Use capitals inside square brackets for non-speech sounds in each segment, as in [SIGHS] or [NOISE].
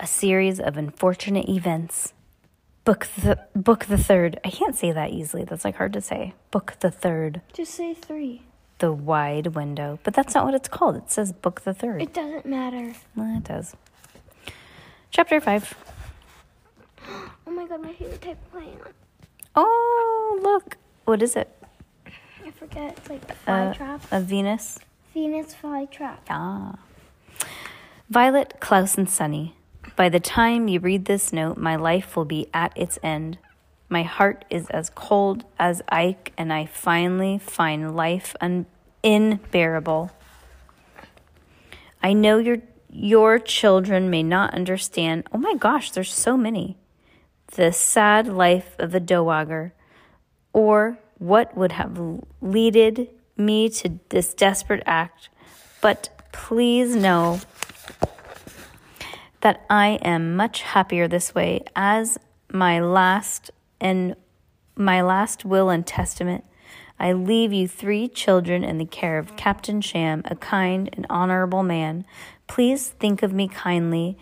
A series of unfortunate events. Book the book the third. I can't say that easily. That's like hard to say. Book the third. Just say three. The wide window. But that's not what it's called. It says book the third. It doesn't matter. well, it does. Chapter five. [GASPS] Oh my god, my favorite type of plant. Oh, look. What is it? I forget. It's like a fly Uh, trap. a Venus. Venus fly trap. Ah. Violet, Klaus, and Sunny. By the time you read this note, my life will be at its end. My heart is as cold as Ike, and I finally find life un- unbearable. I know your your children may not understand. Oh my gosh, there's so many. The sad life of a dowager, or what would have leaded me to this desperate act. But please know that I am much happier this way as my last and my last will and testament. I leave you three children in the care of Captain Sham, a kind and honorable man. Please think of me kindly,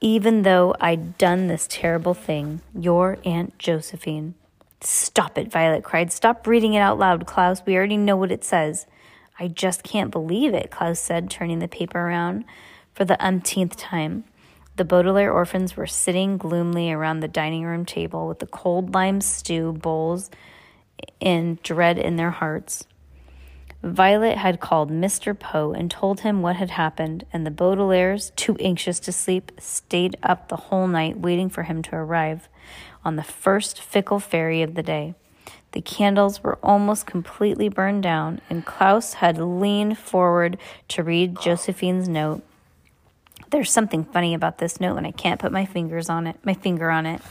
even though I'd done this terrible thing. Your Aunt Josephine. Stop it, Violet cried. Stop reading it out loud, Klaus. We already know what it says. I just can't believe it, Klaus said, turning the paper around for the umpteenth time. The Baudelaire orphans were sitting gloomily around the dining room table with the cold lime stew bowls in dread in their hearts. Violet had called Mr. Poe and told him what had happened, and the Baudelaires, too anxious to sleep, stayed up the whole night waiting for him to arrive on the first fickle ferry of the day. The candles were almost completely burned down, and Klaus had leaned forward to read Josephine's note. There's something funny about this note, and I can't put my fingers on it. My finger on it.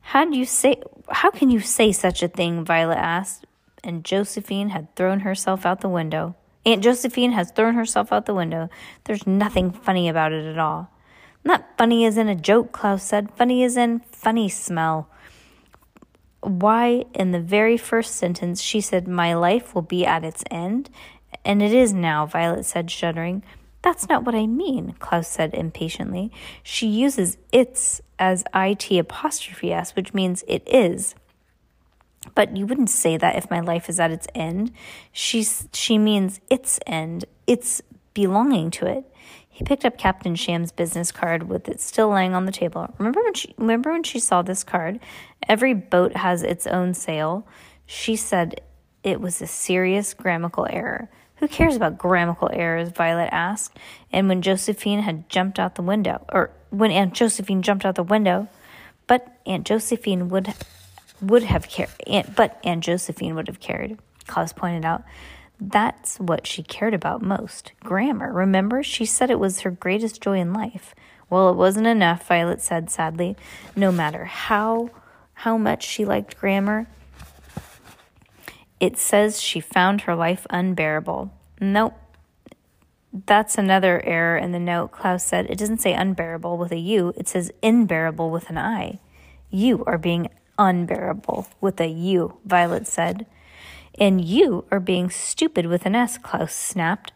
How do you say? How can you say such a thing? Violet asked, and Josephine had thrown herself out the window. Aunt Josephine has thrown herself out the window. There's nothing funny about it at all. Not funny as in a joke, Klaus said. Funny as in funny smell. Why, in the very first sentence, she said, My life will be at its end? And it is now, Violet said, shuddering. That's not what I mean, Klaus said impatiently. She uses its as it apostrophe s, which means it is. But you wouldn't say that if my life is at its end. She's, she means its end, its belonging to it. He picked up Captain Sham's business card with it still lying on the table. Remember when she remember when she saw this card? Every boat has its own sail. She said it was a serious grammatical error. Who cares about grammatical errors? Violet asked. And when Josephine had jumped out the window, or when Aunt Josephine jumped out the window, but Aunt Josephine would would have cared. But Aunt Josephine would have cared. Klaus pointed out. That's what she cared about most grammar. Remember, she said it was her greatest joy in life. Well, it wasn't enough, Violet said sadly. No matter how how much she liked grammar, it says she found her life unbearable. Nope. That's another error in the note, Klaus said. It doesn't say unbearable with a U, it says unbearable with an I. You are being unbearable with a U, Violet said. And you are being stupid with an S, Klaus snapped.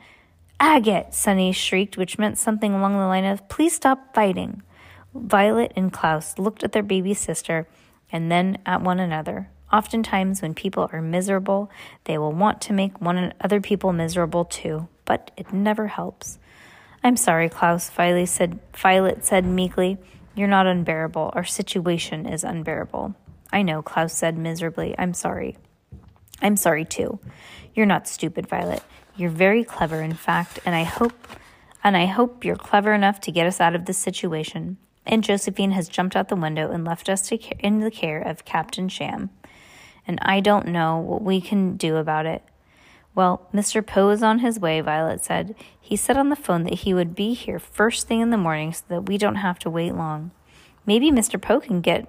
Agate, Sunny shrieked, which meant something along the line of, Please stop fighting. Violet and Klaus looked at their baby sister and then at one another. Oftentimes, when people are miserable, they will want to make one other people miserable too, but it never helps. I'm sorry, Klaus, Violet said, Violet said meekly. You're not unbearable. Our situation is unbearable. I know, Klaus said miserably. I'm sorry. I'm sorry too. You're not stupid, Violet. You're very clever, in fact, and I hope and I hope you're clever enough to get us out of this situation. And Josephine has jumped out the window and left us in the care of Captain Sham. And I don't know what we can do about it. Well, Mr. Poe is on his way, Violet said. He said on the phone that he would be here first thing in the morning so that we don't have to wait long. Maybe Mr. Poe can get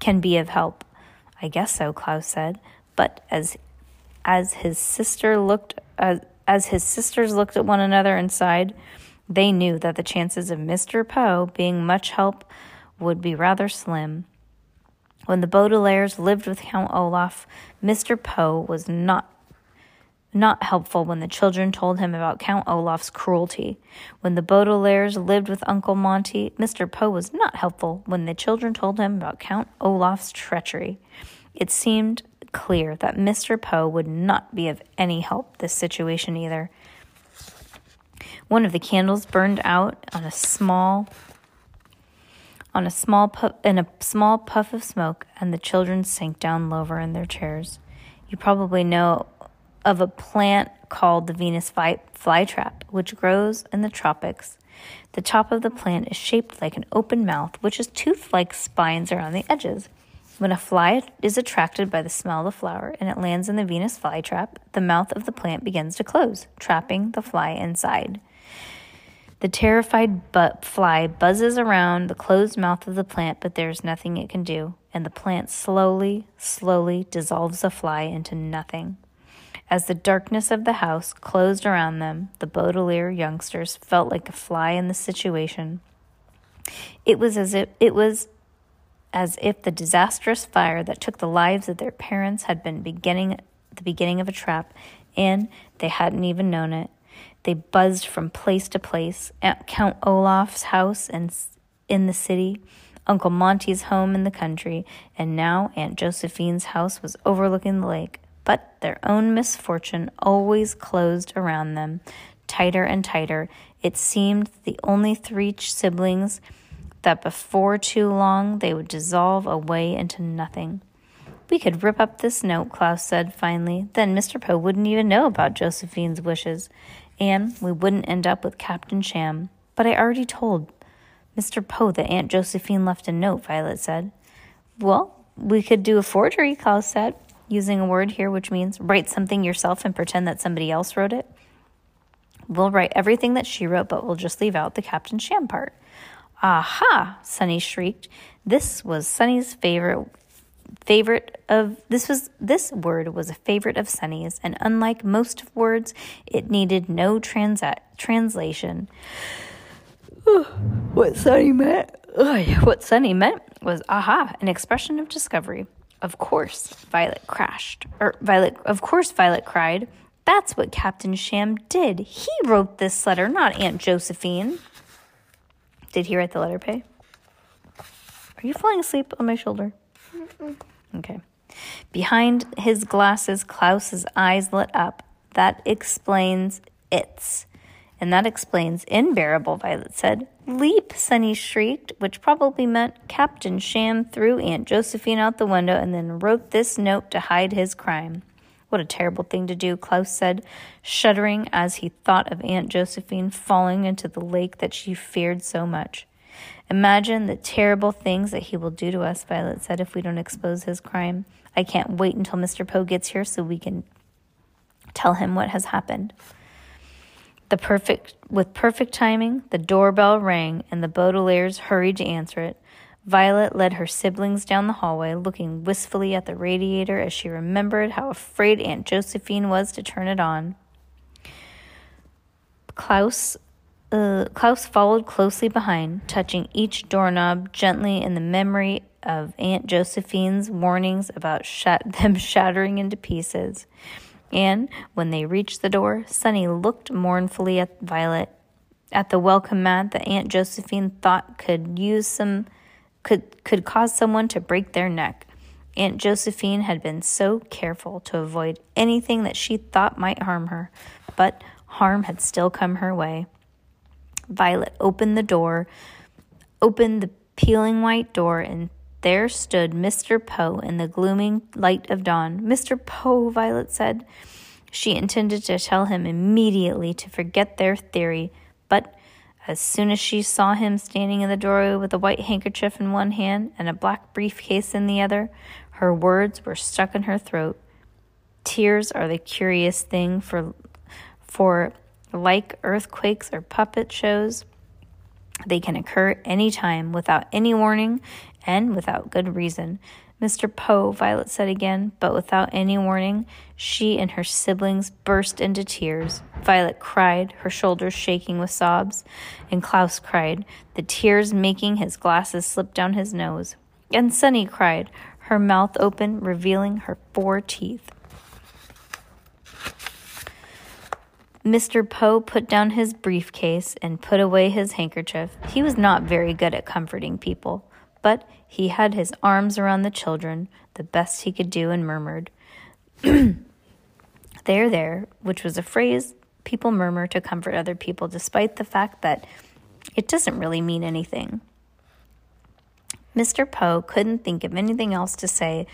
can be of help. I guess so, Klaus said. But as as his sister looked as, as his sisters looked at one another and sighed, they knew that the chances of Mr. Poe being much help would be rather slim. When the Baudelaires lived with Count Olaf, Mr. Poe was not not helpful when the children told him about Count Olaf's cruelty. When the Baudelaires lived with Uncle Monty, Mr. Poe was not helpful when the children told him about Count Olaf's treachery. It seemed clear that Mr. Poe would not be of any help this situation either. One of the candles burned out on a small on a small in a small puff of smoke, and the children sank down lower in their chairs. You probably know of a plant called the Venus fly, flytrap, which grows in the tropics. The top of the plant is shaped like an open mouth, which has tooth like spines around the edges. When a fly is attracted by the smell of the flower and it lands in the Venus flytrap, the mouth of the plant begins to close, trapping the fly inside. The terrified but fly buzzes around the closed mouth of the plant, but there's nothing it can do, and the plant slowly, slowly dissolves the fly into nothing. As the darkness of the house closed around them, the Baudelaire youngsters felt like a fly in the situation. It was as if it was as if the disastrous fire that took the lives of their parents had been beginning the beginning of a trap, and they hadn't even known it. They buzzed from place to place Count Olaf's house and in the city, Uncle Monty's home in the country, and now Aunt Josephine's house was overlooking the lake but their own misfortune always closed around them, tighter and tighter. It seemed the only three siblings that before too long they would dissolve away into nothing. We could rip up this note, Klaus said finally. Then Mr. Poe wouldn't even know about Josephine's wishes, and we wouldn't end up with Captain Sham. But I already told Mr. Poe that Aunt Josephine left a note, Violet said. Well, we could do a forgery, Klaus said using a word here which means write something yourself and pretend that somebody else wrote it. We'll write everything that she wrote, but we'll just leave out the Captain Sham part. Aha! Sunny shrieked. This was Sunny's favorite favorite of this was this word was a favorite of Sunny's, and unlike most of words, it needed no transa- translation. [SIGHS] what Sunny meant what Sunny meant was aha, an expression of discovery. Of course, Violet crashed. Or Violet, of course, Violet cried. That's what Captain Sham did. He wrote this letter, not Aunt Josephine. Did he write the letter, Pay? Are you falling asleep on my shoulder? Okay. Behind his glasses, Klaus's eyes lit up. That explains it's. And that explains unbearable, Violet said. Leap, Sunny shrieked, which probably meant Captain Sham threw Aunt Josephine out the window and then wrote this note to hide his crime. What a terrible thing to do, Klaus said, shuddering as he thought of Aunt Josephine falling into the lake that she feared so much. Imagine the terrible things that he will do to us, Violet said, if we don't expose his crime. I can't wait until Mr. Poe gets here so we can tell him what has happened. The perfect, with perfect timing, the doorbell rang and the Baudelaires hurried to answer it. Violet led her siblings down the hallway, looking wistfully at the radiator as she remembered how afraid Aunt Josephine was to turn it on. Klaus, uh, Klaus followed closely behind, touching each doorknob gently in the memory of Aunt Josephine's warnings about shat- [LAUGHS] them shattering into pieces. And when they reached the door, Sunny looked mournfully at Violet, at the welcome mat that Aunt Josephine thought could use some could could cause someone to break their neck. Aunt Josephine had been so careful to avoid anything that she thought might harm her, but harm had still come her way. Violet opened the door, opened the peeling white door, and there stood Mr. Poe in the glooming light of dawn. Mr. Poe, Violet said. She intended to tell him immediately to forget their theory, but as soon as she saw him standing in the doorway with a white handkerchief in one hand and a black briefcase in the other, her words were stuck in her throat. Tears are the curious thing for for like earthquakes or puppet shows. They can occur anytime without any warning and without good reason. Mr. Poe, Violet said again, but without any warning, she and her siblings burst into tears. Violet cried, her shoulders shaking with sobs, and Klaus cried, the tears making his glasses slip down his nose. And Sunny cried, her mouth open, revealing her four teeth. Mr. Poe put down his briefcase and put away his handkerchief. He was not very good at comforting people, but he had his arms around the children, the best he could do, and murmured, [CLEARS THROAT] There, there, which was a phrase people murmur to comfort other people, despite the fact that it doesn't really mean anything. Mr. Poe couldn't think of anything else to say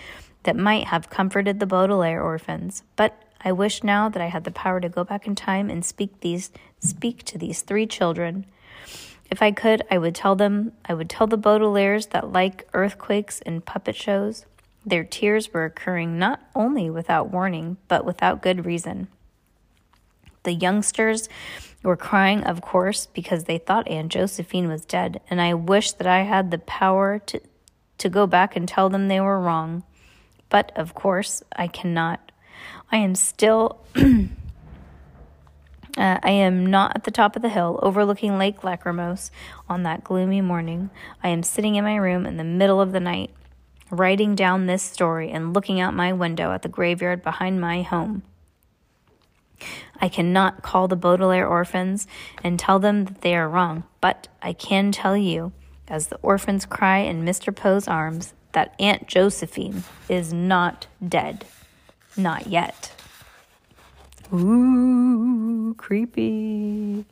that might have comforted the Baudelaire orphans, but I wish now that I had the power to go back in time and speak these speak to these three children. If I could, I would tell them I would tell the Baudelaires that like earthquakes and puppet shows, their tears were occurring not only without warning, but without good reason. The youngsters were crying, of course, because they thought Aunt Josephine was dead, and I wish that I had the power to, to go back and tell them they were wrong. But, of course, I cannot. I am still. [CLEARS THROAT] uh, I am not at the top of the hill overlooking Lake Lachrymose on that gloomy morning. I am sitting in my room in the middle of the night, writing down this story and looking out my window at the graveyard behind my home. I cannot call the Baudelaire orphans and tell them that they are wrong, but I can tell you, as the orphans cry in Mr. Poe's arms, that Aunt Josephine is not dead. Not yet. Ooh, creepy.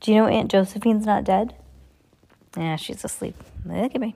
Do you know Aunt Josephine's not dead? Yeah, she's asleep. Look at me.